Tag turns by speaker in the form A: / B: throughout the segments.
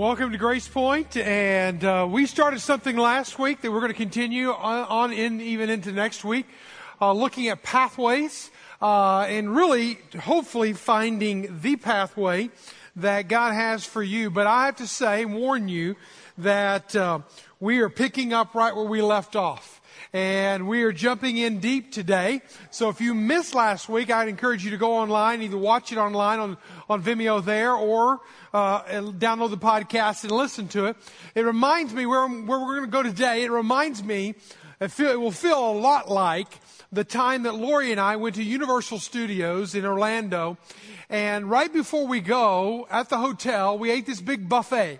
A: Welcome to Grace Point, and uh, we started something last week that we're going to continue on, on in even into next week, uh, looking at pathways uh, and really, hopefully, finding the pathway that God has for you. But I have to say, warn you that uh, we are picking up right where we left off and we are jumping in deep today. So if you missed last week, I'd encourage you to go online, either watch it online on, on Vimeo there or uh, download the podcast and listen to it. It reminds me where, where we're going to go today. It reminds me, it, feel, it will feel a lot like the time that Lori and I went to Universal Studios in Orlando. And right before we go at the hotel, we ate this big buffet.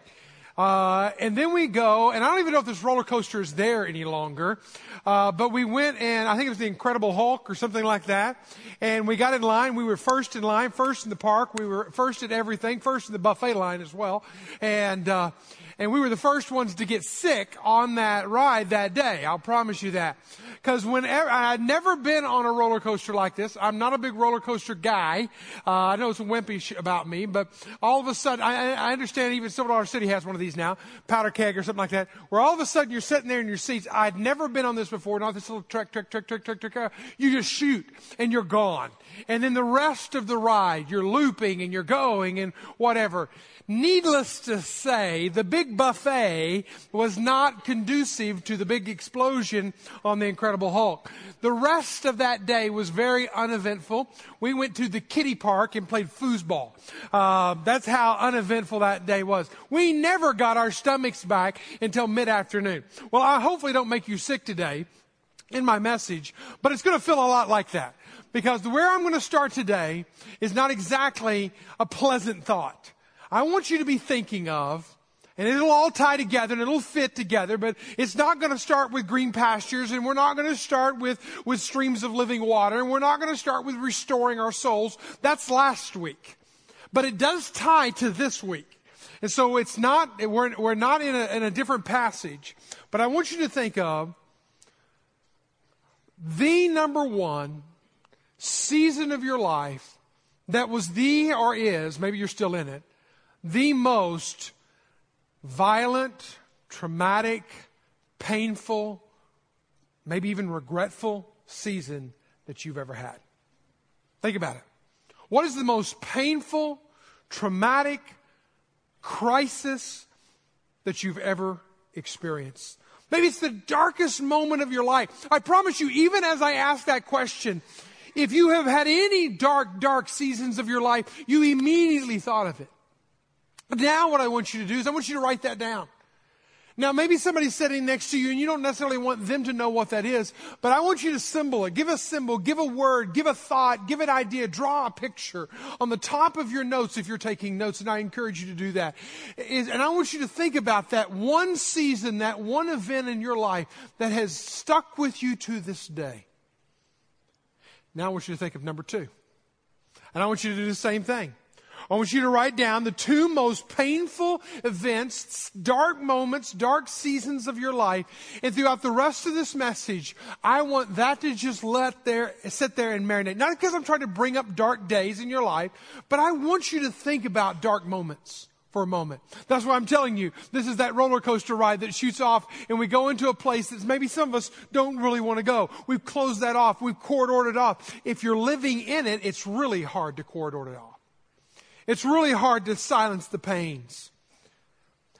A: Uh, and then we go, and I don't even know if this roller coaster is there any longer. Uh, but we went and I think it was the Incredible Hulk or something like that. And we got in line. We were first in line, first in the park. We were first at everything, first in the buffet line as well. And, uh, and we were the first ones to get sick on that ride that day. I'll promise you that. Because whenever, I had never been on a roller coaster like this. I'm not a big roller coaster guy. Uh, I know it's wimpy about me, but all of a sudden, I, I understand even Silver Dollar City has one of these now, powder keg or something like that, where all of a sudden you're sitting there in your seats. I'd never been on this before, not this little trek, trek, trek, trek, trek, trek. You just shoot and you're gone. And then the rest of the ride, you're looping and you're going and whatever. Needless to say, the big buffet was not conducive to the big explosion on the Incredible Hulk. The rest of that day was very uneventful. We went to the kiddie park and played foosball. Uh, that's how uneventful that day was. We never got our stomachs back until mid-afternoon. Well, I hopefully don't make you sick today in my message, but it's going to feel a lot like that. Because where I'm going to start today is not exactly a pleasant thought. I want you to be thinking of, and it'll all tie together and it'll fit together, but it's not going to start with green pastures and we're not going to start with, with streams of living water and we're not going to start with restoring our souls. That's last week. But it does tie to this week. And so it's not, we're, we're not in a, in a different passage, but I want you to think of the number one season of your life that was the or is, maybe you're still in it, the most violent, traumatic, painful, maybe even regretful season that you've ever had. Think about it. What is the most painful, traumatic crisis that you've ever experienced? Maybe it's the darkest moment of your life. I promise you, even as I ask that question, if you have had any dark, dark seasons of your life, you immediately thought of it. Now what I want you to do is I want you to write that down. Now maybe somebody's sitting next to you and you don't necessarily want them to know what that is, but I want you to symbol it. Give a symbol, give a word, give a thought, give an idea, draw a picture on the top of your notes if you're taking notes, and I encourage you to do that. and I want you to think about that one season, that one event in your life that has stuck with you to this day. Now I want you to think of number two. And I want you to do the same thing. I want you to write down the two most painful events, dark moments, dark seasons of your life. And throughout the rest of this message, I want that to just let there, sit there and marinate. Not because I'm trying to bring up dark days in your life, but I want you to think about dark moments for a moment. That's why I'm telling you, this is that roller coaster ride that shoots off and we go into a place that maybe some of us don't really want to go. We've closed that off. We've corridored it off. If you're living in it, it's really hard to corridor it off. It's really hard to silence the pains.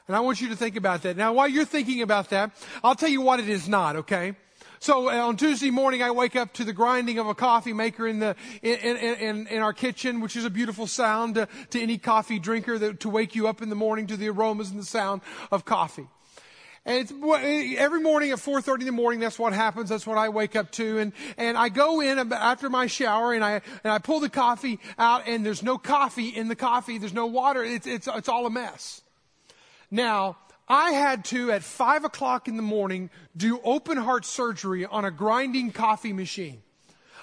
A: And I want you to think about that. Now, while you're thinking about that, I'll tell you what it is not, okay? So uh, on Tuesday morning, I wake up to the grinding of a coffee maker in the in, in, in our kitchen, which is a beautiful sound to, to any coffee drinker that, to wake you up in the morning to the aromas and the sound of coffee. And every morning at 4.30 in the morning, that's what happens. That's what I wake up to. And, and I go in after my shower and I, and I pull the coffee out and there's no coffee in the coffee. There's no water. It's, it's, it's all a mess. Now, I had to, at 5 o'clock in the morning, do open heart surgery on a grinding coffee machine.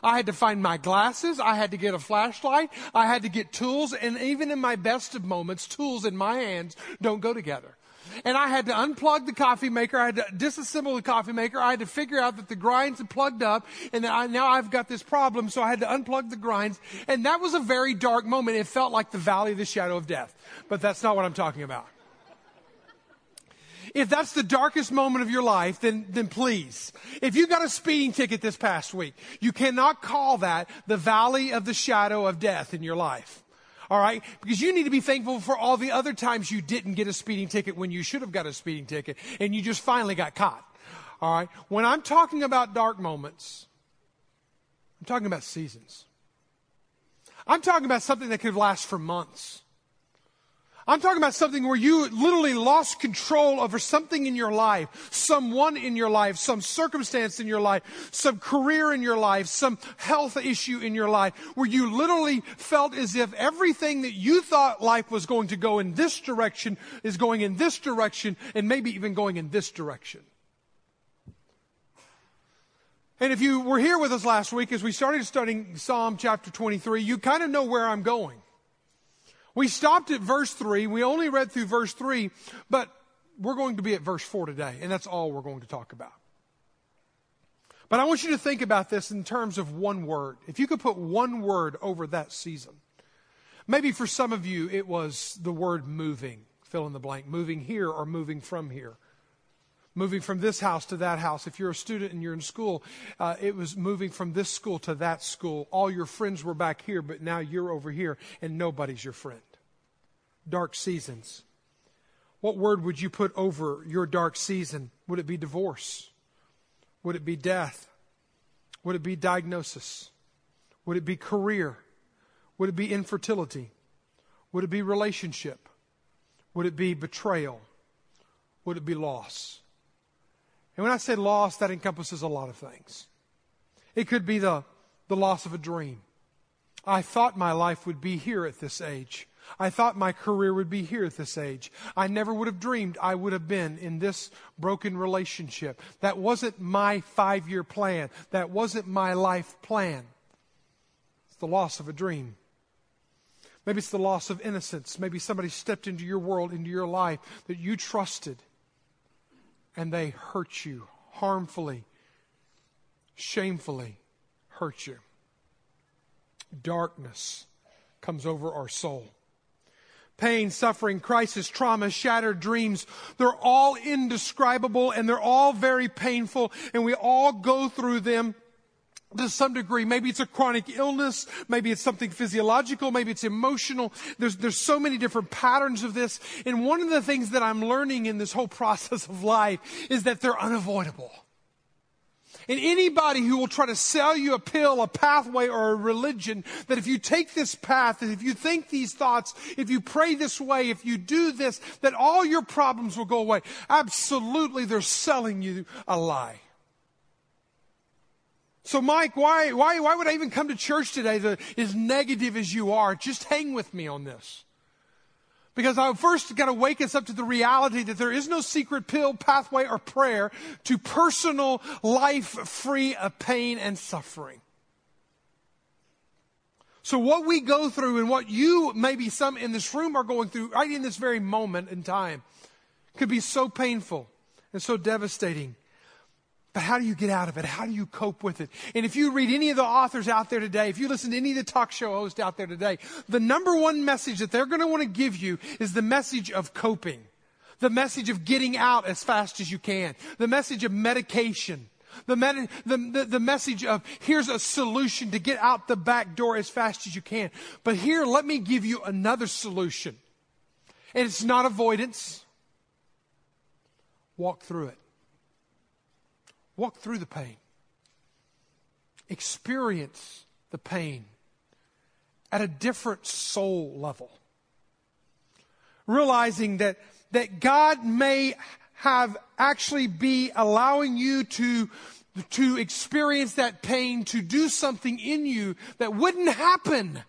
A: I had to find my glasses. I had to get a flashlight. I had to get tools. And even in my best of moments, tools in my hands don't go together and I had to unplug the coffee maker. I had to disassemble the coffee maker. I had to figure out that the grinds had plugged up and that I, now I've got this problem. So I had to unplug the grinds. And that was a very dark moment. It felt like the valley of the shadow of death. But that's not what I'm talking about. If that's the darkest moment of your life, then, then please. If you got a speeding ticket this past week, you cannot call that the valley of the shadow of death in your life. All right? Because you need to be thankful for all the other times you didn't get a speeding ticket when you should have got a speeding ticket and you just finally got caught. All right? When I'm talking about dark moments, I'm talking about seasons. I'm talking about something that could last for months. I'm talking about something where you literally lost control over something in your life, someone in your life, some circumstance in your life, some career in your life, some health issue in your life, where you literally felt as if everything that you thought life was going to go in this direction is going in this direction and maybe even going in this direction. And if you were here with us last week as we started studying Psalm chapter 23, you kind of know where I'm going. We stopped at verse 3. We only read through verse 3, but we're going to be at verse 4 today, and that's all we're going to talk about. But I want you to think about this in terms of one word. If you could put one word over that season, maybe for some of you it was the word moving, fill in the blank, moving here or moving from here. Moving from this house to that house. If you're a student and you're in school, uh, it was moving from this school to that school. All your friends were back here, but now you're over here and nobody's your friend dark seasons. What word would you put over your dark season? Would it be divorce? Would it be death? Would it be diagnosis? Would it be career? Would it be infertility? Would it be relationship? Would it be betrayal? Would it be loss? And when I say loss, that encompasses a lot of things. It could be the, the loss of a dream. I thought my life would be here at this age. I thought my career would be here at this age. I never would have dreamed I would have been in this broken relationship. That wasn't my five year plan. That wasn't my life plan. It's the loss of a dream. Maybe it's the loss of innocence. Maybe somebody stepped into your world, into your life that you trusted, and they hurt you harmfully, shamefully hurt you. Darkness comes over our soul pain, suffering, crisis, trauma, shattered dreams. They're all indescribable and they're all very painful and we all go through them to some degree. Maybe it's a chronic illness. Maybe it's something physiological. Maybe it's emotional. There's, there's so many different patterns of this. And one of the things that I'm learning in this whole process of life is that they're unavoidable. And anybody who will try to sell you a pill, a pathway, or a religion, that if you take this path, if you think these thoughts, if you pray this way, if you do this, that all your problems will go away. Absolutely, they're selling you a lie. So, Mike, why, why, why would I even come to church today that, as negative as you are? Just hang with me on this. Because I first got to wake us up to the reality that there is no secret pill, pathway, or prayer to personal life free of pain and suffering. So what we go through and what you, maybe some in this room are going through right in this very moment in time could be so painful and so devastating. But how do you get out of it? How do you cope with it? And if you read any of the authors out there today, if you listen to any of the talk show hosts out there today, the number one message that they're going to want to give you is the message of coping. The message of getting out as fast as you can. The message of medication. The, med- the, the, the, message of here's a solution to get out the back door as fast as you can. But here, let me give you another solution. And it's not avoidance. Walk through it. Walk through the pain. Experience the pain at a different soul level. Realizing that, that God may have actually be allowing you to, to experience that pain, to do something in you that wouldn't happen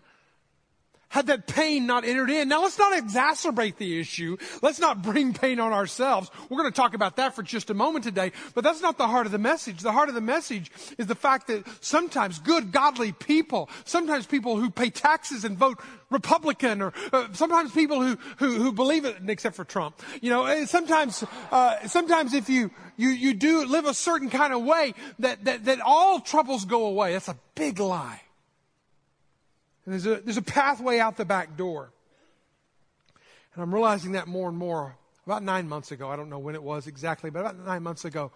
A: had that pain not entered in. Now let's not exacerbate the issue. Let's not bring pain on ourselves. We're going to talk about that for just a moment today, but that's not the heart of the message. The heart of the message is the fact that sometimes good, godly people, sometimes people who pay taxes and vote Republican, or uh, sometimes people who, who, who believe it, except for Trump. You know, sometimes, uh, sometimes if you, you, you do live a certain kind of way, that, that, that all troubles go away. That's a big lie. And there's a, there's a pathway out the back door. And I'm realizing that more and more about nine months ago. I don't know when it was exactly, but about nine months ago,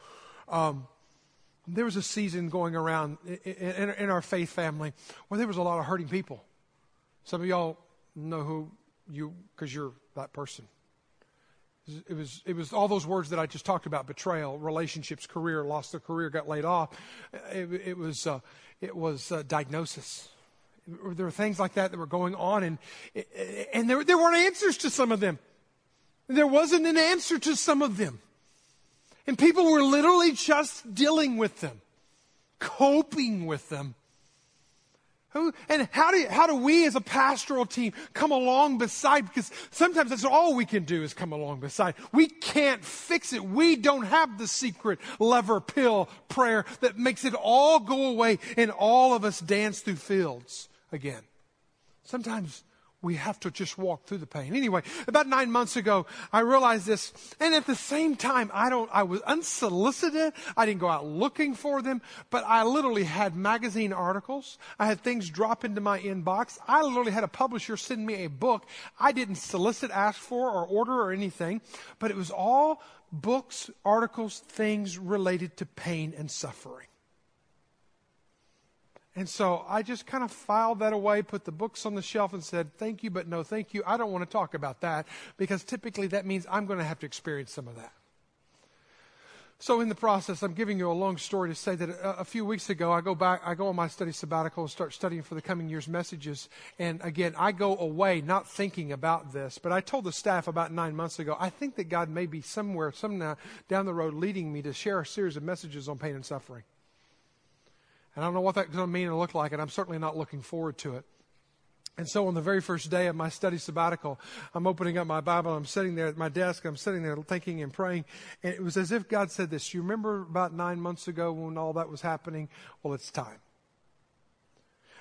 A: um, there was a season going around in, in, in, our faith family where there was a lot of hurting people. Some of y'all know who you, because you're that person. It was, it was all those words that I just talked about betrayal, relationships, career, lost their career, got laid off. It, it was, uh, it was uh, diagnosis. There were things like that that were going on, and, and there, there weren't answers to some of them. There wasn't an answer to some of them. And people were literally just dealing with them, coping with them. And how do, how do we as a pastoral team come along beside? Because sometimes that's all we can do is come along beside. We can't fix it. We don't have the secret lever pill prayer that makes it all go away and all of us dance through fields again. Sometimes we have to just walk through the pain. Anyway, about nine months ago, I realized this, and at the same time, I don't, I was unsolicited. I didn't go out looking for them, but I literally had magazine articles. I had things drop into my inbox. I literally had a publisher send me a book. I didn't solicit, ask for, or order or anything, but it was all books, articles, things related to pain and suffering. And so I just kind of filed that away, put the books on the shelf, and said, Thank you, but no thank you. I don't want to talk about that because typically that means I'm going to have to experience some of that. So in the process, I'm giving you a long story to say that a, a, few weeks ago, I go back, I go on my study sabbatical and start studying for the coming year's messages. And again, I go away not thinking about this, but I told the staff about nine months ago, I think that God may be somewhere, some down the road leading me to share a series of messages on pain and suffering. And I don't know what that's going to mean and look like, and I'm certainly not looking forward to it. And so on the very first day of my study sabbatical, I'm opening up my Bible. I'm sitting there at my desk. I'm sitting there thinking and praying. And it was as if God said this. You remember about nine months ago when all that was happening? Well, it's time.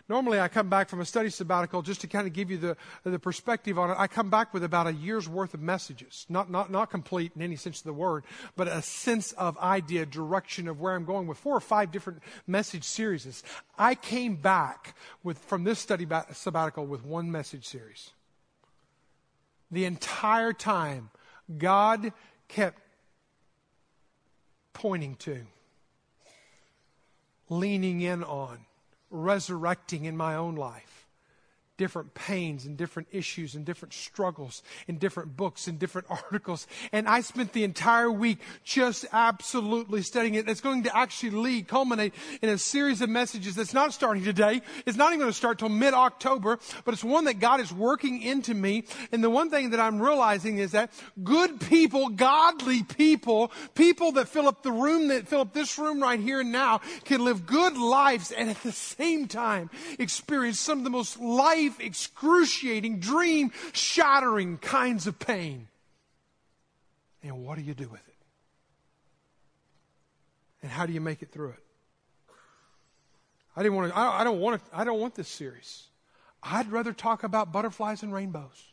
A: Normally, I come back from a study sabbatical just to kind of give you the, the perspective on it. I come back with about a year's worth of messages. Not, not, not complete in any sense of the word, but a sense of idea, direction of where I'm going with four or five different message series. I came back with, from this study sabbatical with one message series. The entire time, God kept pointing to, leaning in on, resurrecting in my own life different pains and different issues and different struggles in different books and different articles. And I spent the entire week just absolutely studying it. It's going to actually lead, culminate in a series of messages that's not starting today. It's not even going to start till mid-October, but it's one that God is working into me. And the one thing that I'm realizing is that good people, godly people, people that fill up the room, that fill up this room right here and now, can live good lives and at the same time experience some of the most life life excruciating, dream shattering kinds of pain. And what do you do with it? And how do you make it through it? I didn't want to, I don't want to, I don't want this series. I'd rather talk about butterflies and rainbows.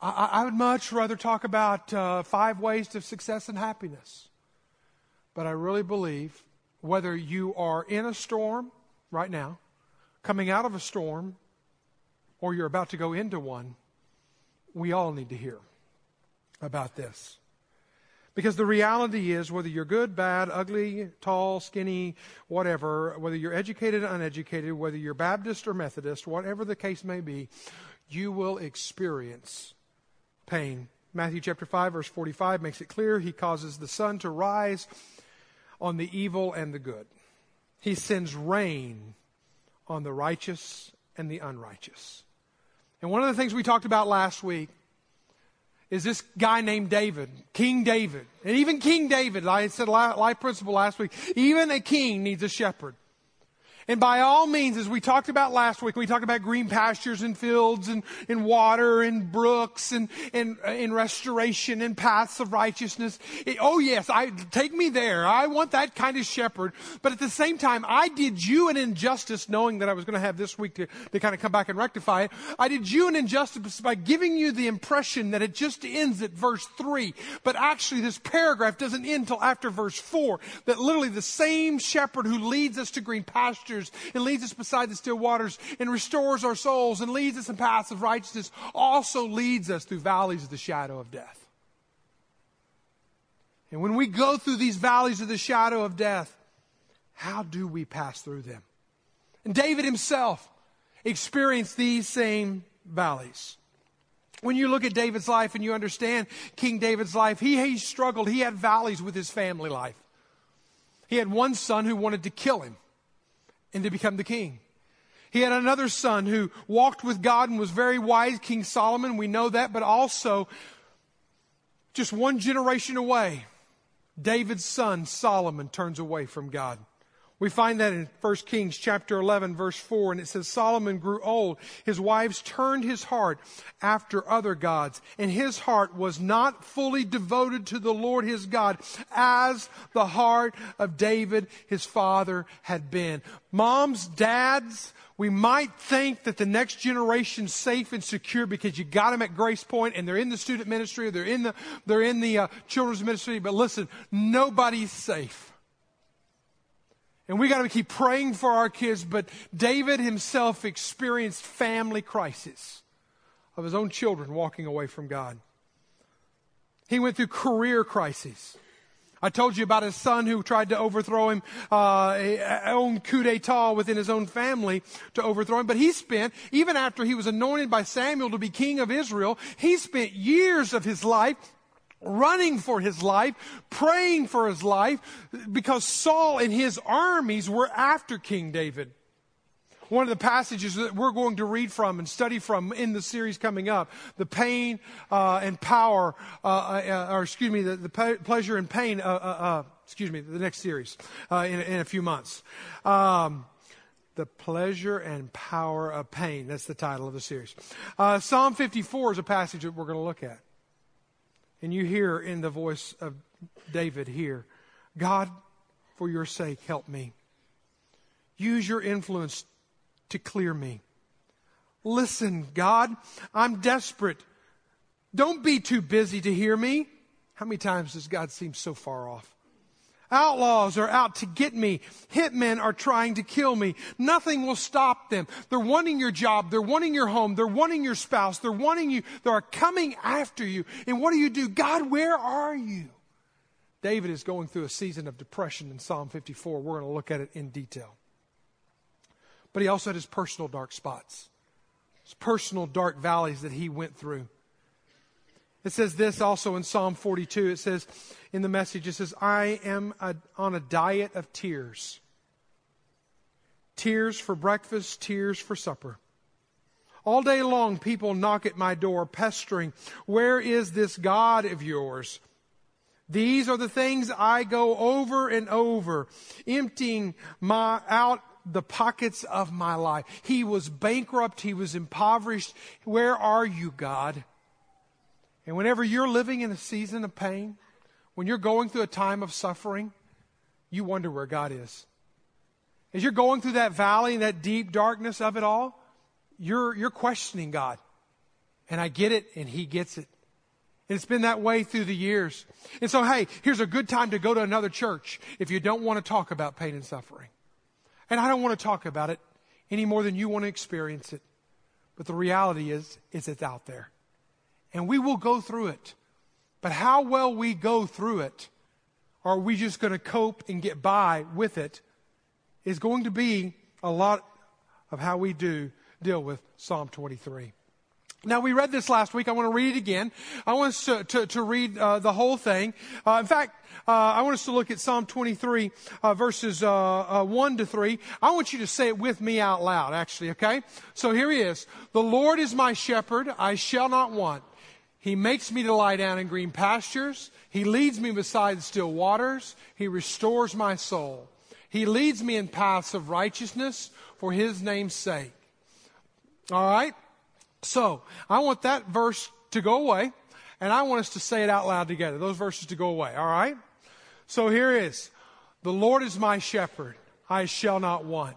A: I, I would much rather talk about uh, five ways to success and happiness. But I really believe whether you are in a storm right now, coming out of a storm, or you're about to go into one, we all need to hear about this. Because the reality is, whether you're good, bad, ugly, tall, skinny, whatever, whether you're educated, uneducated, whether you're Baptist or Methodist, whatever the case may be, you will experience pain. Matthew chapter 5, verse 45 makes it clear he causes the sun to rise on the evil and the good. He sends rain on the righteous and the unrighteous. And one of the things we talked about last week is this guy named David, King David. And even King David, I said life principle last week, even a king needs a shepherd. And by all means, as we talked about last week, we talked about green pastures and fields and, and water and brooks and, and, uh, and restoration and paths of righteousness. It, oh yes, I, take me there. I want that kind of shepherd. But at the same time, I did you an injustice knowing that I was going to have this week to, to kind of come back and rectify it. I did you an injustice by giving you the impression that it just ends at verse three. But actually this paragraph doesn't end until after verse four. That literally the same shepherd who leads us to green pastures and leads us beside the still waters and restores our souls and leads us in paths of righteousness also leads us through valleys of the shadow of death. And when we go through these valleys of the shadow of death, how do we pass through them? And David himself experienced these same valleys. When you look at David's life and you understand King David's life, he, he struggled. He had valleys with his family life. He had one son who wanted to kill him and to become the king. He had another son who walked with God and was very wise, King Solomon. We know that, but also just one generation away, David's son Solomon turns away from God. We find that in 1 Kings chapter 11 verse 4 and it says Solomon grew old. His wives turned his heart after other gods and his heart was not fully devoted to the Lord his God as the heart of David his father had been. Moms, dads, we might think that the next generation's safe and secure because you got them at Grace Point and they're in the student ministry or they're in the, they're in the uh, children's ministry. But listen, nobody's safe. And we got to keep praying for our kids. But David himself experienced family crisis of his own children walking away from God. He went through career crises. I told you about his son who tried to overthrow him, uh, own coup d'etat within his own family to overthrow him. But he spent, even after he was anointed by Samuel to be king of Israel, he spent years of his life running for his life, praying for his life, because Saul and his armies were after King David. One of the passages that we're going to read from and study from in the series coming up, the pain uh, and power, uh, uh, or excuse me, the, the pleasure and pain, uh, uh, uh, excuse me, the next series in, in, a few months. Um, the pleasure and power of pain. That's the title of the series. Psalm 54 is a passage that we're going to look at. And you hear in the voice of David here, God, for your sake, help me. Use your influence to clear me. Listen, God, I'm desperate. Don't be too busy to hear me. How many times does God seem so far off? Outlaws are out to get me. Hitmen are trying to kill me. Nothing will stop them. They're wanting your job. They're wanting your home. They're wanting your spouse. They're wanting you. They're coming after you. And what do you do? God, where are you? David is going through a season of depression in Psalm 54. We're going to look at it in detail. But he also had his personal dark spots, his personal dark valleys that he went through. It says this also in Psalm 42. It says in the message, it says, I am a, on a diet of tears. Tears for breakfast, tears for supper. All day long, people knock at my door, pestering, Where is this God of yours? These are the things I go over and over, emptying my, out the pockets of my life. He was bankrupt. He was impoverished. Where are you, God? And whenever you're living in a season of pain, when you're going through a time of suffering, you wonder where God is. As you're going through that valley and that deep darkness of it all, you're, you're questioning God. And I get it, and He gets it. And it's been that way through the years. And so, hey, here's a good time to go to another church if you don't want to talk about pain and suffering. And I don't want to talk about it any more than you want to experience it. But the reality is, is it's out there. And we will go through it. But how well we go through it, or are we just going to cope and get by with it, is going to be a lot of how we do deal with Psalm 23. Now, we read this last week. I want to read it again. I want us to, to, to read uh, the whole thing. Uh, in fact, uh, I want us to look at Psalm 23, uh, verses uh, uh, 1 to 3. I want you to say it with me out loud, actually, okay? So here he is. The Lord is my shepherd, I shall not want. He makes me to lie down in green pastures. He leads me beside the still waters. He restores my soul. He leads me in paths of righteousness for his name's sake. All right? So, I want that verse to go away, and I want us to say it out loud together. Those verses to go away, all right? So here is The Lord is my shepherd, I shall not want.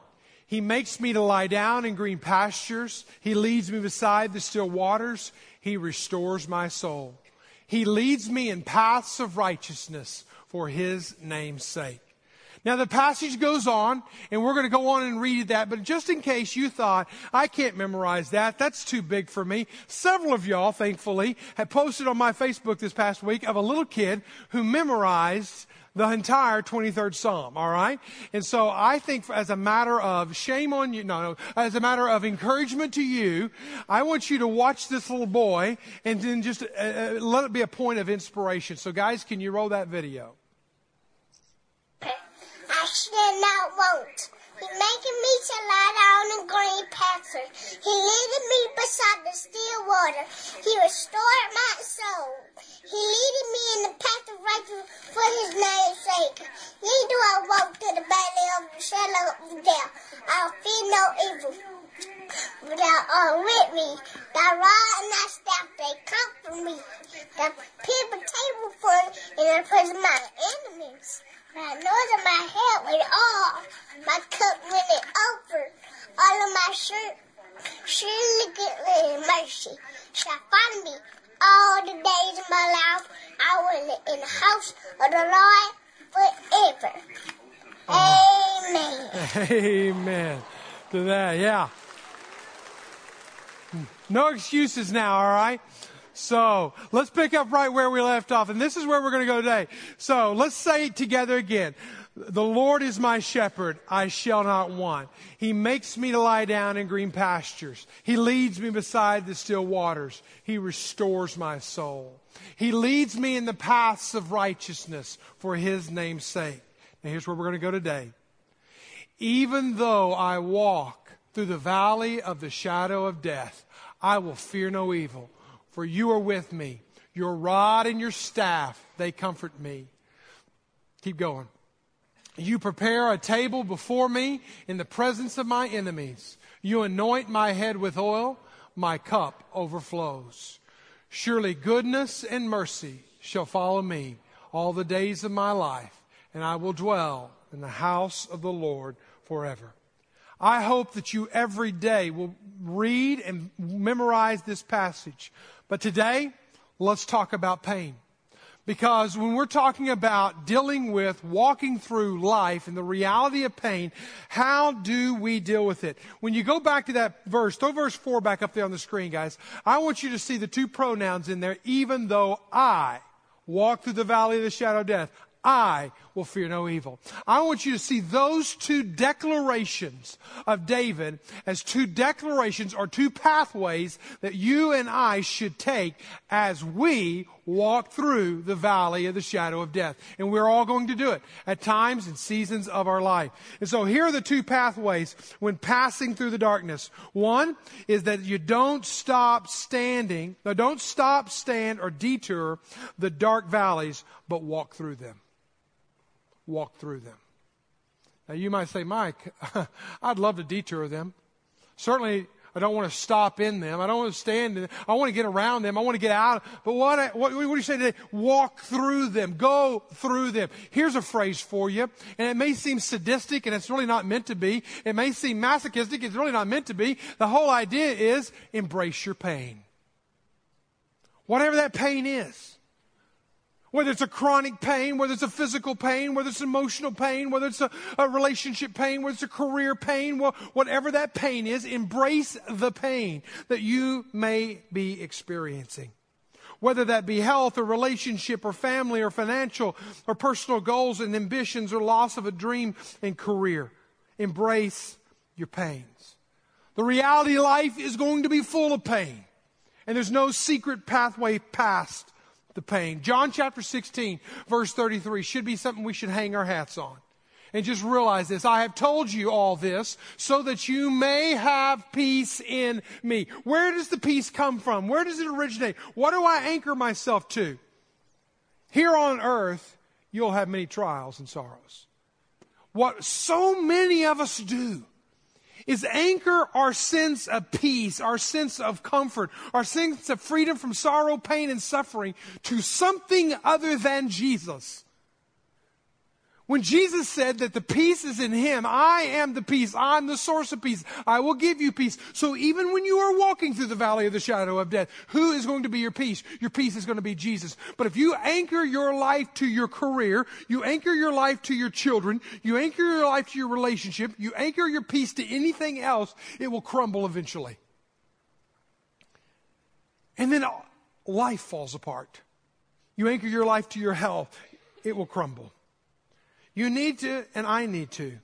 A: He makes me to lie down in green pastures. He leads me beside the still waters. He restores my soul. He leads me in paths of righteousness for his name's sake. Now the passage goes on, and we're going to go on and read that, but just in case you thought, I can't memorize that, that's too big for me. Several of y'all, thankfully, have posted on my Facebook this past week of a little kid who memorized the entire 23rd Psalm, all right? And so I think as a matter of shame on you, no, no, as a matter of encouragement to you, I want you to watch this little boy and then just uh, uh let it be a point of inspiration. So guys, can you roll that video?
B: I should not want. He making me to lie down in green. He leading me beside the still water. He restored my soul. He leading me in the path of righteousness for his name's sake. Yea, do I walk through the valley of the shadow of death. I'll fear no evil. Thou art with me. Thy rod and thy staff, they comfort me. Thou prepare a table for me in the presence of my enemies. Nose and my head with all. My cup running over. All of my shirt. Goodness mercy shall find me all the days of my life. I will live in the house of the Lord forever. Amen.
A: Amen. To that, yeah. Hmm. No excuses now, all right? So let's pick up right where we left off. And this is where we're going to go today. So let's say it together again. The Lord is my shepherd. I shall not want. He makes me to lie down in green pastures. He leads me beside the still waters. He restores my soul. He leads me in the paths of righteousness for his name's sake. Now here's where we're going to go today. Even though I walk through the valley of the shadow of death, I will fear no evil for you are with me. Your rod and your staff, they comfort me. Keep going. You prepare a table before me in the presence of my enemies. You anoint my head with oil. My cup overflows. Surely goodness and mercy shall follow me all the days of my life, and I will dwell in the house of the Lord forever. I hope that you every day will read and memorize this passage but today, let's talk about pain. Because when we're talking about dealing with walking through life and the reality of pain, how do we deal with it? When you go back to that verse, throw verse 4 back up there on the screen, guys. I want you to see the two pronouns in there, even though I walk through the valley of the shadow of death. I will fear no evil. I want you to see those two declarations of David as two declarations or two pathways that you and I should take as we walk through the valley of the shadow of death. And we're all going to do it at times and seasons of our life. And so here are the two pathways when passing through the darkness. One is that you don't stop standing, don't stop, stand, or detour the dark valleys, but walk through them walk through them. Now, you might say, Mike, I'd love to detour them. Certainly, I don't want to stop in them. I don't want to stand in them. I want to get around them. I want to get out. But what, what, what do you say today? Walk through them. Go through them. Here's a phrase for you. And it may seem sadistic and it's really not meant to be. It may seem masochistic. It's really not meant to be. The whole idea is embrace your pain. Whatever that pain is. Whether it's a chronic pain, whether it's a physical pain, whether it's emotional pain, whether it's a, a, relationship pain, whether it's a career pain, well, whatever that pain is, embrace the pain that you may be experiencing. Whether that be health or relationship or family or financial or personal goals and ambitions or loss of a dream and career. Embrace your pains. The reality life is going to be full of pain. And there's no secret pathway past the pain. John chapter 16, verse 33 should be something we should hang our hats on. And just realize this. I have told you all this so that you may have peace in me. Where does the peace come from? Where does it originate? What do I anchor myself to? Here on earth, you'll have many trials and sorrows. What so many of us do is anchor our sense of peace, our sense of comfort, our sense of freedom from sorrow, pain, and suffering to something other than Jesus. When Jesus said that the peace is in Him, I am the peace. I'm the source of peace. I will give you peace. So even when you are walking through the valley of the shadow of death, who is going to be your peace? Your peace is going to be Jesus. But if you anchor your life to your career, you anchor your life to your children, you anchor your life to your relationship, you anchor your peace to anything else, it will crumble eventually. And then life falls apart. You anchor your life to your health, it will crumble. You need to, and I need to,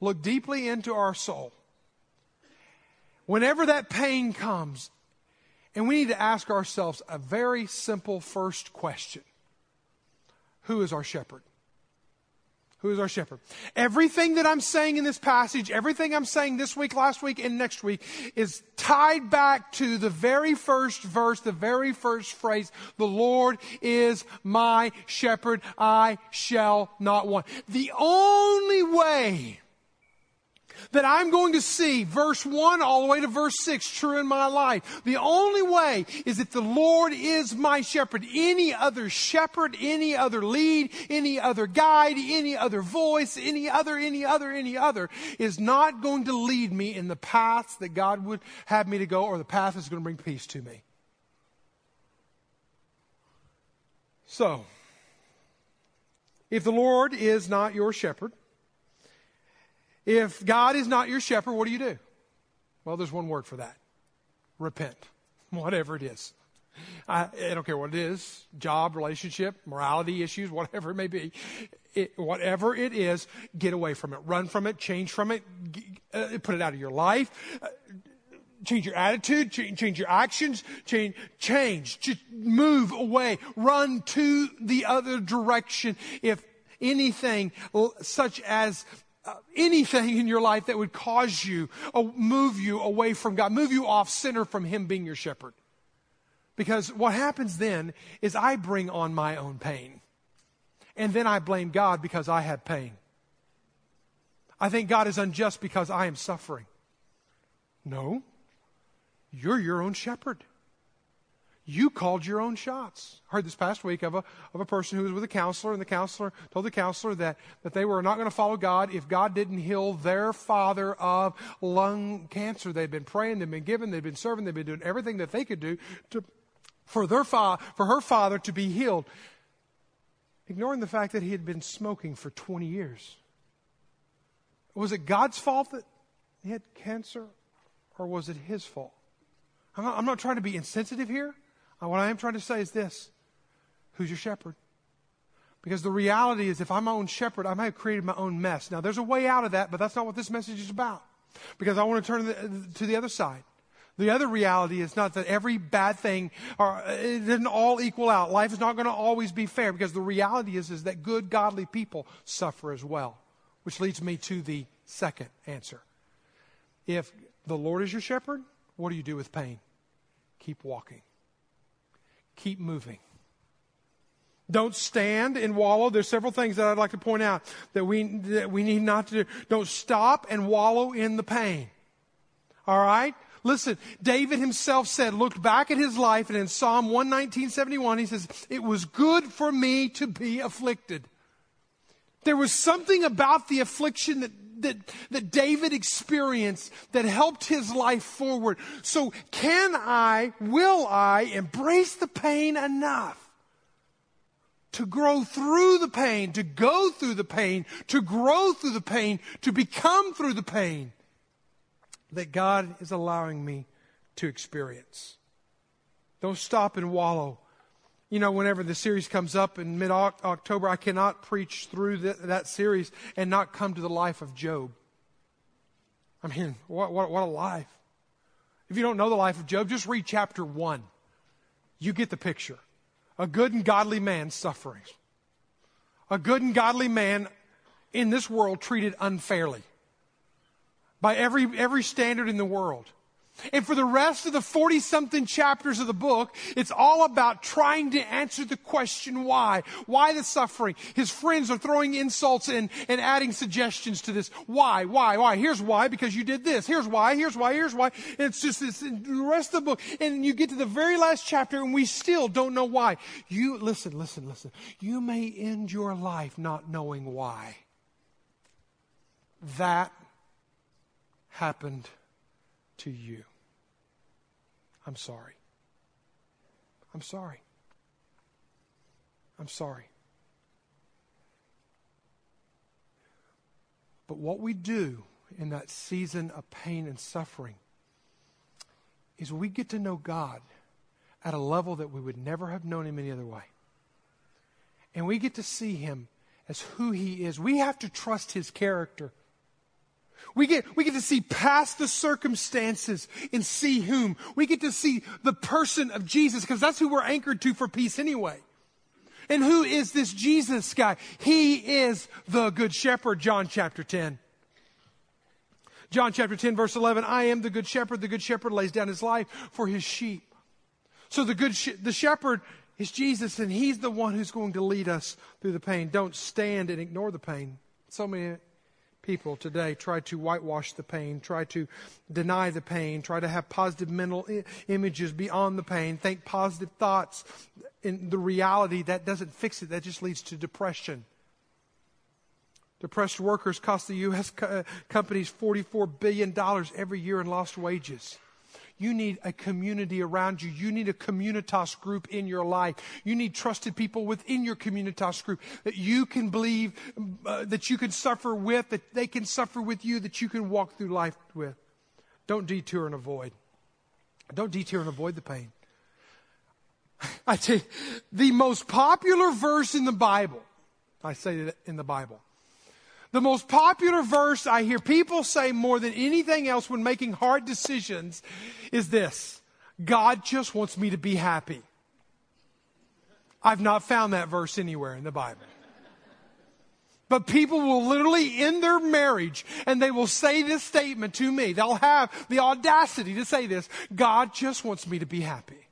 A: look deeply into our soul. Whenever that pain comes, and we need to ask ourselves a very simple first question Who is our shepherd? Who is our shepherd. Everything that I'm saying in this passage, everything I'm saying this week, last week, and next week is tied back to the very first verse, the very first phrase, the Lord is my shepherd, I shall not want. The only way that I'm going to see verse 1 all the way to verse 6 true in my life. The only way is that the Lord is my shepherd. Any other shepherd, any other lead, any other guide, any other voice, any other, any other, any other is not going to lead me in the paths that God would have me to go or the path that's going to bring peace to me. So, if the Lord is not your shepherd, if God is not your shepherd, what do you do? Well, there's one word for that repent, whatever it is. I, I, don't care what it is job, relationship, morality issues, whatever it may be. It, whatever it is, get away from it. Run from it, change from it, uh, put it out of your life. Uh, change your attitude, change, change your actions, change, change, just move away, run to the other direction. If anything such as anything in your life that would cause you, uh, move you away from God, move you off center from Him being your shepherd. Because what happens then is I bring on my own pain. And then I blame God because I have pain. I think God is unjust because I am suffering. No, you're your own shepherd. You called your own shots. I heard this past week of a, of a person who was with a counselor, and the counselor told the counselor that, that they were not going to follow God if God didn't heal their father of lung cancer. They'd been praying, they'd been giving, they'd been serving, they'd been doing everything that they could do to, for, their fa- for her father to be healed, ignoring the fact that he had been smoking for 20 years. Was it God's fault that he had cancer, or was it his fault? I'm not, I'm not trying to be insensitive here. Uh, what I am trying to say is this Who's your shepherd? Because the reality is, if I'm my own shepherd, I might have created my own mess. Now, there's a way out of that, but that's not what this message is about. Because I want to turn to the, other side. The other reality is not that every bad thing, or it doesn't all equal out. Life is not going to always be fair because the reality is, is that good, godly people suffer as well. Which leads me to the second answer. If the Lord is your shepherd, what do you do with pain? Keep walking keep moving. Don't stand and wallow. There's several things that I'd like to point out that we, that we need not to do. Don't stop and wallow in the pain. All right? Listen, David himself said, looked back at his life, and in Psalm 119, 71, he says, It was good for me to be afflicted. There was something about the affliction that that, that David experienced that helped his life forward. So can I, will I embrace the pain enough to grow through the pain, to go through the pain, to grow through the pain, to become through the pain that God is allowing me to experience? Don't stop and wallow you know, whenever the series comes up in mid October, I cannot preach through the, that series and not come to the life of Job. I mean, what, what, what a life. If you don't know the life of Job, just read chapter one. You get the picture. A good and godly man suffering. A good and godly man in this world treated unfairly by every, every standard in the world. And for the rest of the 40 something chapters of the book, it's all about trying to answer the question why. Why the suffering? His friends are throwing insults in and adding suggestions to this. Why? Why? Why? Here's why, because you did this. Here's why. Here's why. Here's why. And it's just this, the rest of the book. And you get to the very last chapter and we still don't know why. You, listen, listen, listen. You may end your life not knowing why. That happened to you. I'm sorry. I'm sorry. I'm sorry. But what we do in that season of pain and suffering is we get to know God at a level that we would never have known him any other way. And we get to see him as who he is. We have to trust his character. We get, we get to see past the circumstances and see whom. We get to see the person of Jesus because that's who we're anchored to for peace anyway. And who is this Jesus guy? He is the good shepherd, John chapter 10. John chapter 10 verse 11, I am the good shepherd. The good shepherd lays down his life for his sheep. So the good, sh- the shepherd is Jesus and he's the one who's going to lead us through the pain. Don't stand and ignore the pain. So many people today try to whitewash the pain, try to deny the pain, try to have positive mental I- images beyond the pain, think positive thoughts. In the reality, that doesn't fix it. That just leads to depression. Depressed workers cost the U.S. Co- uh, companies $44 billion every year in lost wages. You need a community around you. You need a communitas group in your life. You need trusted people within your communitas group that you can believe, uh, that you can suffer with, that they can suffer with you, that you can walk through life with. Don't detour and avoid. Don't detour and avoid the pain. I tell you, the most popular verse in the Bible, I say it in the Bible, the most popular verse I hear people say more than anything else when making hard decisions is this God just wants me to be happy. I've not found that verse anywhere in the Bible. But people will literally end their marriage and they will say this statement to me. They'll have the audacity to say this God just wants me to be happy.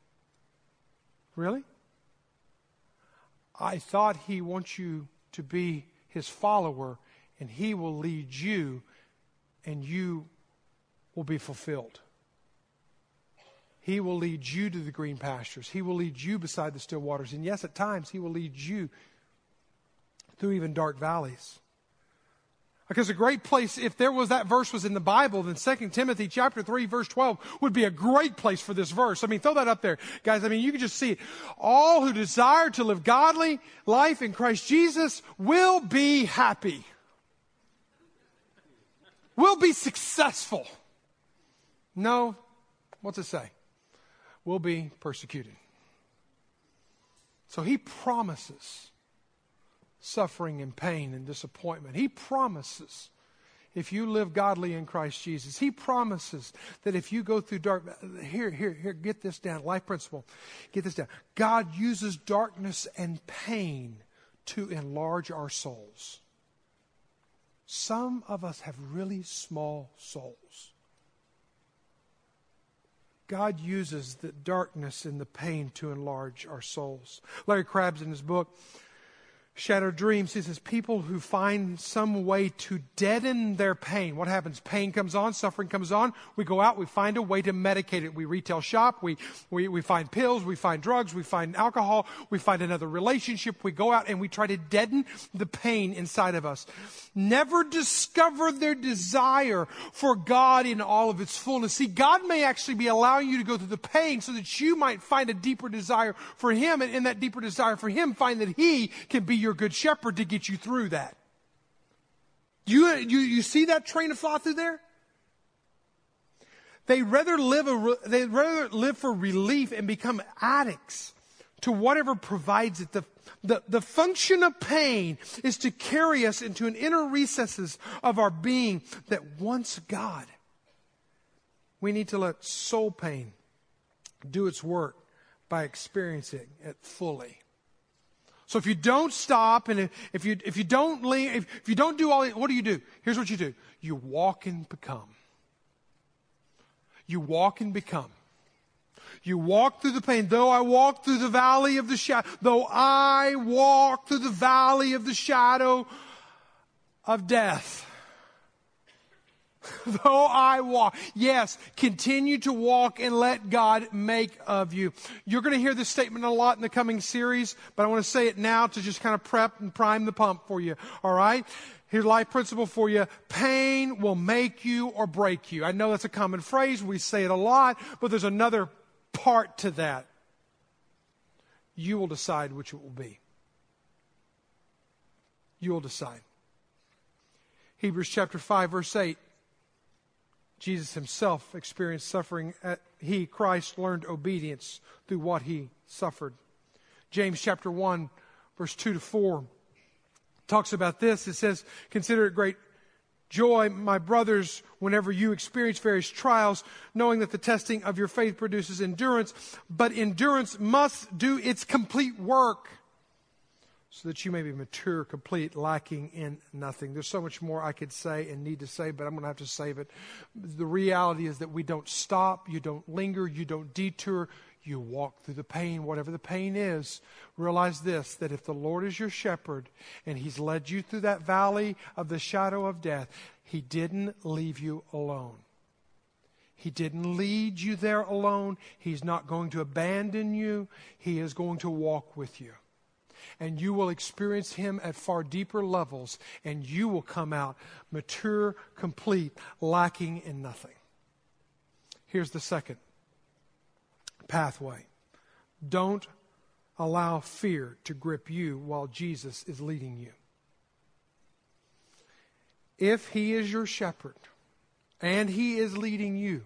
A: Really? I thought He wants you to be His follower and He will lead you, and you will be fulfilled. He will lead you to the green pastures. He will lead you beside the still waters. And yes, at times, He will lead you through even dark valleys. Because a great place, if there was that verse was in the Bible, then 2 Timothy chapter 3 verse 12 would be a great place for this verse. I mean, throw that up there. Guys, I mean, you can just see it. All who desire to live godly life in Christ Jesus will be happy will be successful. No, what's it say? We'll be persecuted. So he promises suffering and pain and disappointment. He promises if you live godly in Christ Jesus. He promises that if you go through dark, here, here, here, get this down. Life principle. Get this down. God uses darkness and pain to enlarge our souls. Some of us have really small souls. God uses the darkness and the pain to enlarge our souls. Larry Crabb's in his book, Shattered Dreams, he says, people who find some way to deaden their pain. What happens? Pain comes on, suffering comes on. We go out, we find a way to medicate it. We retail shop, we, we, we find pills, we find drugs, we find alcohol, we find another relationship. We go out and we try to deaden the pain inside of us. Never discover their desire for God in all of its fullness. See, God may actually be allowing you to go through the pain so that you might find a deeper desire for Him, and in that deeper desire for Him, find that He can be your good shepherd to get you through that. You, you, you see that train of thought through there? They rather live a, they rather live for relief and become addicts to whatever provides it. The, the, the function of pain is to carry us into an inner recesses of our being that wants God. We need to let soul pain do its work by experiencing it fully. So if you don't stop and if you, if you don't lean, if, if you don't do all, what do you do? Here's what you do. You walk and become. You walk and become. You walk through the pain. Though I walk through the valley of the shadow, though I walk through the valley of the shadow of death. Though I walk, yes, continue to walk and let God make of you. You're going to hear this statement a lot in the coming series, but I want to say it now to just kind of prep and prime the pump for you. All right? Here's life principle for you. Pain will make you or break you. I know that's a common phrase. We say it a lot, but there's another part to that. You will decide which it will be. You will decide. Hebrews chapter 5, verse 8. Jesus himself experienced suffering. He, Christ, learned obedience through what he suffered. James chapter 1, verse 2 to 4 talks about this. It says, Consider it great joy, my brothers, whenever you experience various trials, knowing that the testing of your faith produces endurance, but endurance must do its complete work so that you may be mature, complete, lacking in nothing. There's so much more I could say and need to say, but I'm going to have to save it. The reality is that we don't stop, you don't linger, you don't detour, you walk through the pain, whatever the pain is. Realize this that if the Lord is your shepherd and He's led you through that valley of the shadow of death, He didn't leave you alone. He didn't lead you there alone. He's not going to abandon you. He is going to walk with you and you will experience Him at far deeper levels, and you will come out mature, complete, lacking in nothing. Here's the second pathway don't allow fear to grip you while Jesus is leading you. If He is your shepherd and He is leading you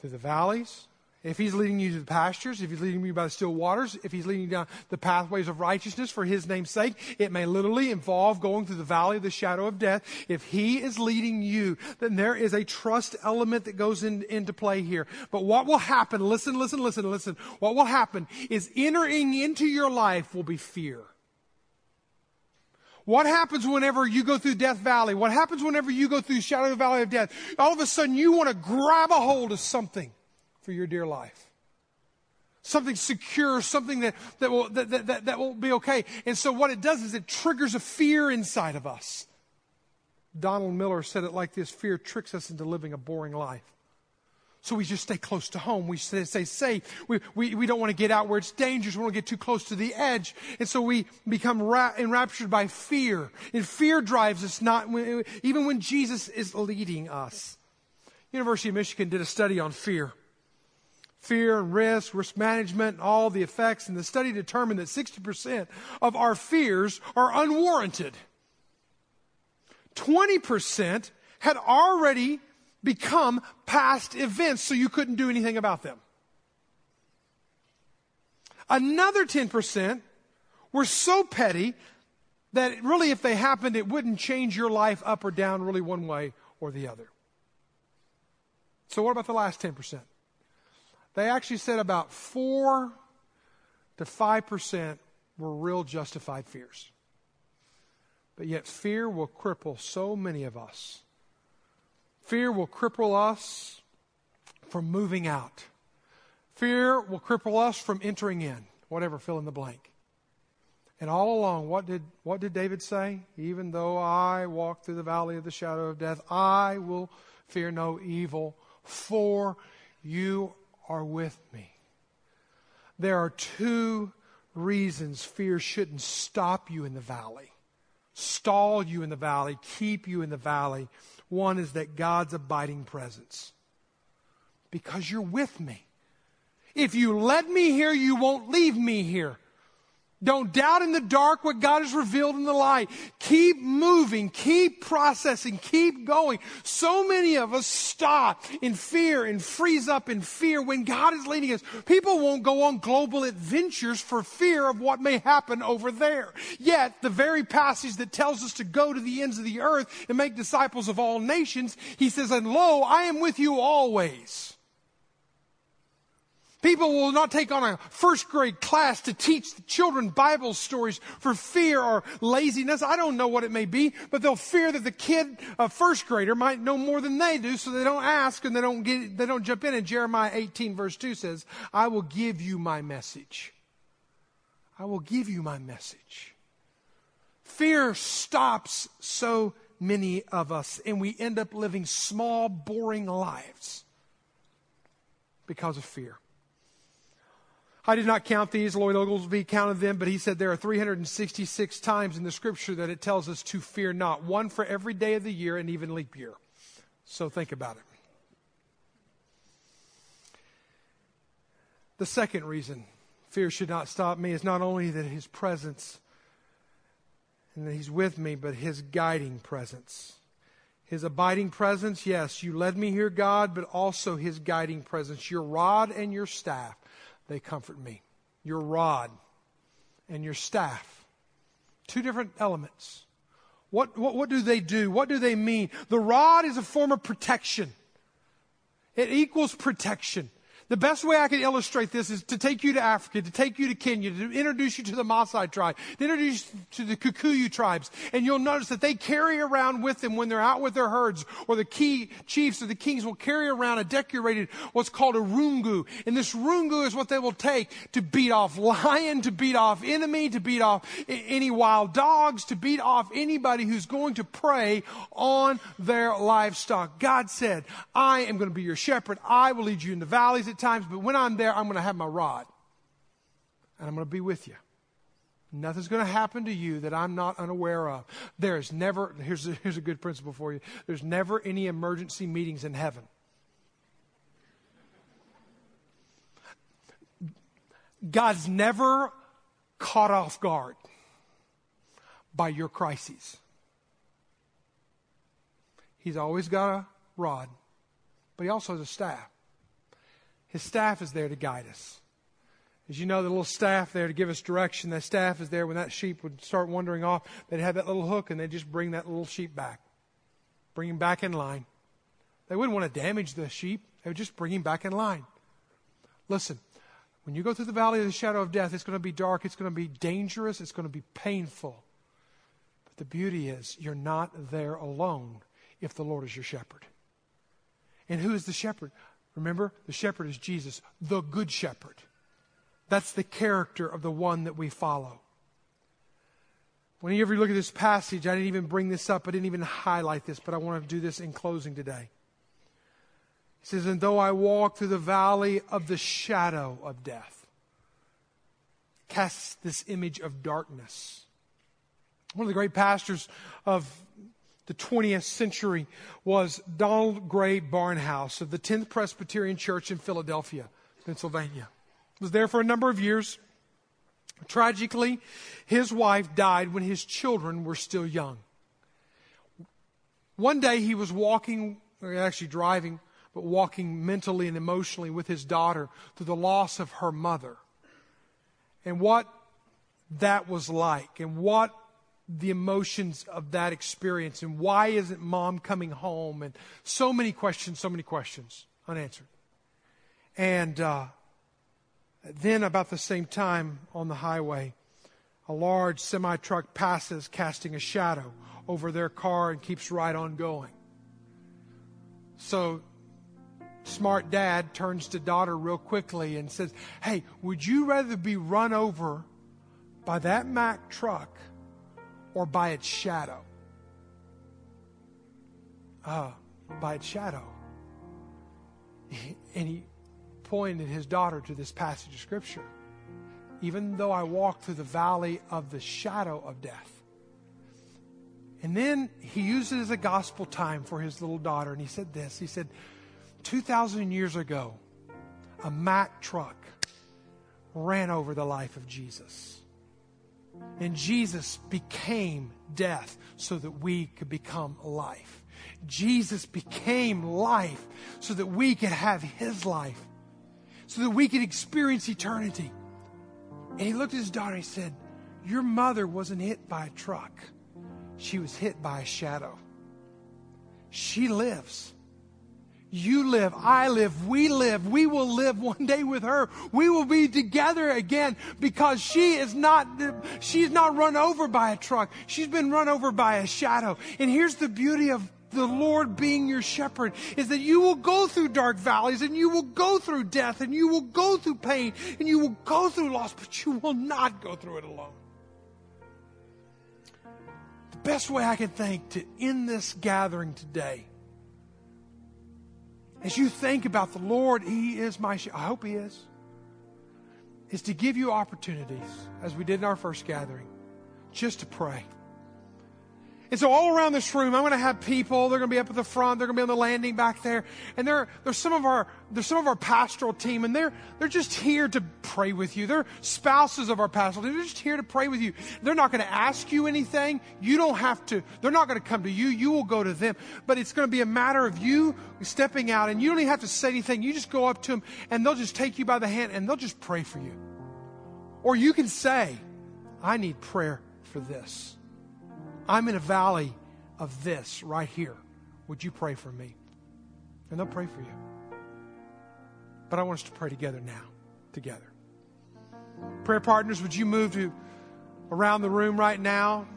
A: through the valleys, if he's leading you to the pastures, if he's leading you by the still waters, if he's leading you down the pathways of righteousness for his name's sake, it may literally involve going through the valley of the shadow of death. If he is leading you, then there is a trust element that goes in, into play here. But what will happen, listen, listen, listen, listen, what will happen is entering into your life will be fear. What happens whenever you go through Death Valley? What happens whenever you go through Shadow Valley of Death? All of a sudden you want to grab a hold of something for your dear life. Something secure, something that, that, will, that, that, that will be okay. And so what it does is it triggers a fear inside of us. Donald Miller said it like this fear tricks us into living a boring life. So we just stay close to home. We stay, stay safe. We, we, we don't want to get out where it's dangerous. We don't want to get too close to the edge. And so we become ra- enraptured by fear. And fear drives us not, even when Jesus is leading us. University of Michigan did a study on fear fear and risk, risk management, and all the effects. And the study determined that 60% of our fears are unwarranted. 20% had already become past events, so you couldn't do anything about them. Another 10% were so petty that really, if they happened, it wouldn't change your life up or down really one way or the other. So, what about the last 10%? They actually said about 4 to 5% were real justified fears. But yet, fear will cripple so many of us. Fear will cripple us from moving out. Fear will cripple us from entering in, whatever, fill in the blank. And all along, what did, what did David say? Even though I walk through the valley of the shadow of death, I will fear no evil, for you are with me. There are two reasons fear shouldn't stop you in the valley, stall you in the valley, keep you in the valley. One is that God's abiding presence. Because you're with me. If you let me here, you won't leave me here. Don't doubt in the dark what God has revealed in the light. Keep moving, keep processing, keep going. So many of us stop in fear and freeze up in fear when God is leading us. People won't go on global adventures for fear of what may happen over there. Yet, the very passage that tells us to go to the ends of the earth and make disciples of all nations, he says, And lo, I am with you always People will not take on a first grade class to teach the children Bible stories for fear or laziness. I don't know what it may be, but they'll fear that the kid, a first grader, might know more than they do, so they don't ask and they don't get, they don't jump in. And Jeremiah 18 verse 2 says, I will give you my message. I will give you my message. Fear stops so many of us, and we end up living small, boring lives because of fear. I did not count these. Lloyd Ogilvie counted them, but he said there are 366 times in the scripture that it tells us to fear not, one for every day of the year and even leap year. So think about it. The second reason fear should not stop me is not only that his presence and that he's with me, but his guiding presence. His abiding presence, yes, you led me here, God, but also his guiding presence, your rod and your staff they comfort me. Your rod and your staff. Two different elements. What, what, what do they do? What do they mean? The rod is a form of protection. It equals protection. The best way I can illustrate this is to take you to Africa, to take you to Kenya, to introduce you to the Maasai tribe, to introduce you to the Kikuyu tribes. And you'll notice that they carry around with them when they're out with their herds, or the key chiefs or the kings will carry around a decorated, what's called a rungu. And this rungu is what they will take to beat off lion, to beat off enemy, to beat off any wild dogs, to beat off anybody who's going to prey on their livestock. God said, I am going to be your shepherd. I will lead you in the valleys at times, but when I'm there, I'm going to have my rod and I'm going to be with you. Nothing's going to happen to you that I'm not unaware of. There is never, here's a, here's a good principle for you there's never any emergency meetings in heaven. God's never caught off guard by your crises. He's always got a rod, but he also has a staff. His staff is there to guide us. As you know, the little staff there to give us direction, that staff is there when that sheep would start wandering off. They'd have that little hook and they'd just bring that little sheep back, bring him back in line. They wouldn't want to damage the sheep, they would just bring him back in line. Listen, when you go through the valley of the shadow of death, it's going to be dark, it's going to be dangerous, it's going to be painful. But the beauty is, you're not there alone if the Lord is your shepherd. And who is the shepherd? Remember, the shepherd is Jesus, the good shepherd. That's the character of the one that we follow. Whenever you look at this passage, I didn't even bring this up, I didn't even highlight this, but I want to do this in closing today. He says, And though I walk through the valley of the shadow of death, casts this image of darkness. One of the great pastors of the 20th century was Donald Grey Barnhouse of the 10th Presbyterian Church in Philadelphia, Pennsylvania. Was there for a number of years. Tragically, his wife died when his children were still young. One day he was walking, or actually driving, but walking mentally and emotionally with his daughter through the loss of her mother. And what that was like, and what the emotions of that experience and why isn't mom coming home and so many questions so many questions unanswered. And uh, then about the same time on the highway a large semi truck passes casting a shadow over their car and keeps right on going. So smart dad turns to daughter real quickly and says hey would you rather be run over by that mack truck or by its shadow? Uh, by its shadow. And he pointed his daughter to this passage of Scripture. Even though I walk through the valley of the shadow of death. And then he used it as a gospel time for his little daughter. And he said this He said, 2,000 years ago, a Mack truck ran over the life of Jesus. And Jesus became death so that we could become life. Jesus became life so that we could have his life, so that we could experience eternity. And he looked at his daughter and he said, Your mother wasn't hit by a truck, she was hit by a shadow. She lives. You live, I live, we live, we will live one day with her. We will be together again because she is not, she's not run over by a truck. She's been run over by a shadow. And here's the beauty of the Lord being your shepherd is that you will go through dark valleys and you will go through death and you will go through pain and you will go through loss, but you will not go through it alone. The best way I can think to end this gathering today as you think about the Lord, He is my shepherd. I hope He is. Is to give you opportunities, as we did in our first gathering, just to pray. And so all around this room, I'm going to have people. They're going to be up at the front. They're going to be on the landing back there. And there, there's some of our, there's some of our pastoral team, and they're, they're just here to pray with you. They're spouses of our pastoral team. They're just here to pray with you. They're not going to ask you anything. You don't have to. They're not going to come to you. You will go to them. But it's going to be a matter of you stepping out, and you don't even have to say anything. You just go up to them, and they'll just take you by the hand, and they'll just pray for you. Or you can say, I need prayer for this. I'm in a valley of this right here. Would you pray for me? And they'll pray for you. But I want us to pray together now, together. Prayer partners, would you move to around the room right now?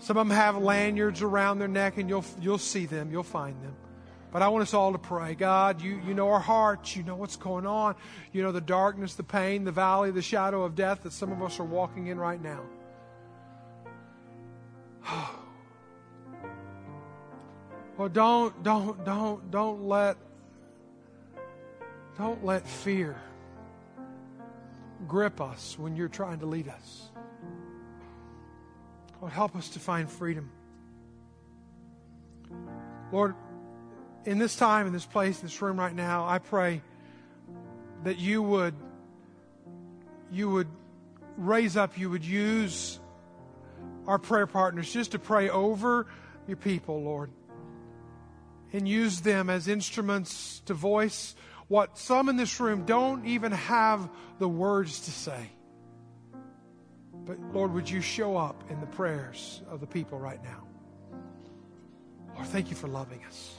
A: Some of them have lanyards around their neck, and you'll you'll see them, you'll find them. But I want us all to pray. God, you, you know our hearts. You know what's going on. You know the darkness, the pain, the valley, the shadow of death that some of us are walking in right now. Well, don't, don't, don't, don't let, don't let fear grip us when you're trying to lead us. Lord, help us to find freedom. Lord, in this time, in this place, in this room right now, I pray that you would, you would raise up, you would use our prayer partners just to pray over your people, Lord, and use them as instruments to voice what some in this room don't even have the words to say. But Lord, would you show up in the prayers of the people right now? Lord, thank you for loving us.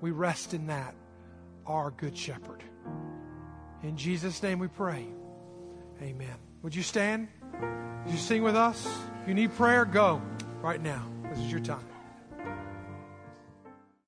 A: We rest in that, our good shepherd. In Jesus' name we pray. Amen. Would you stand? You sing with us? You need prayer, go right now. This is your time.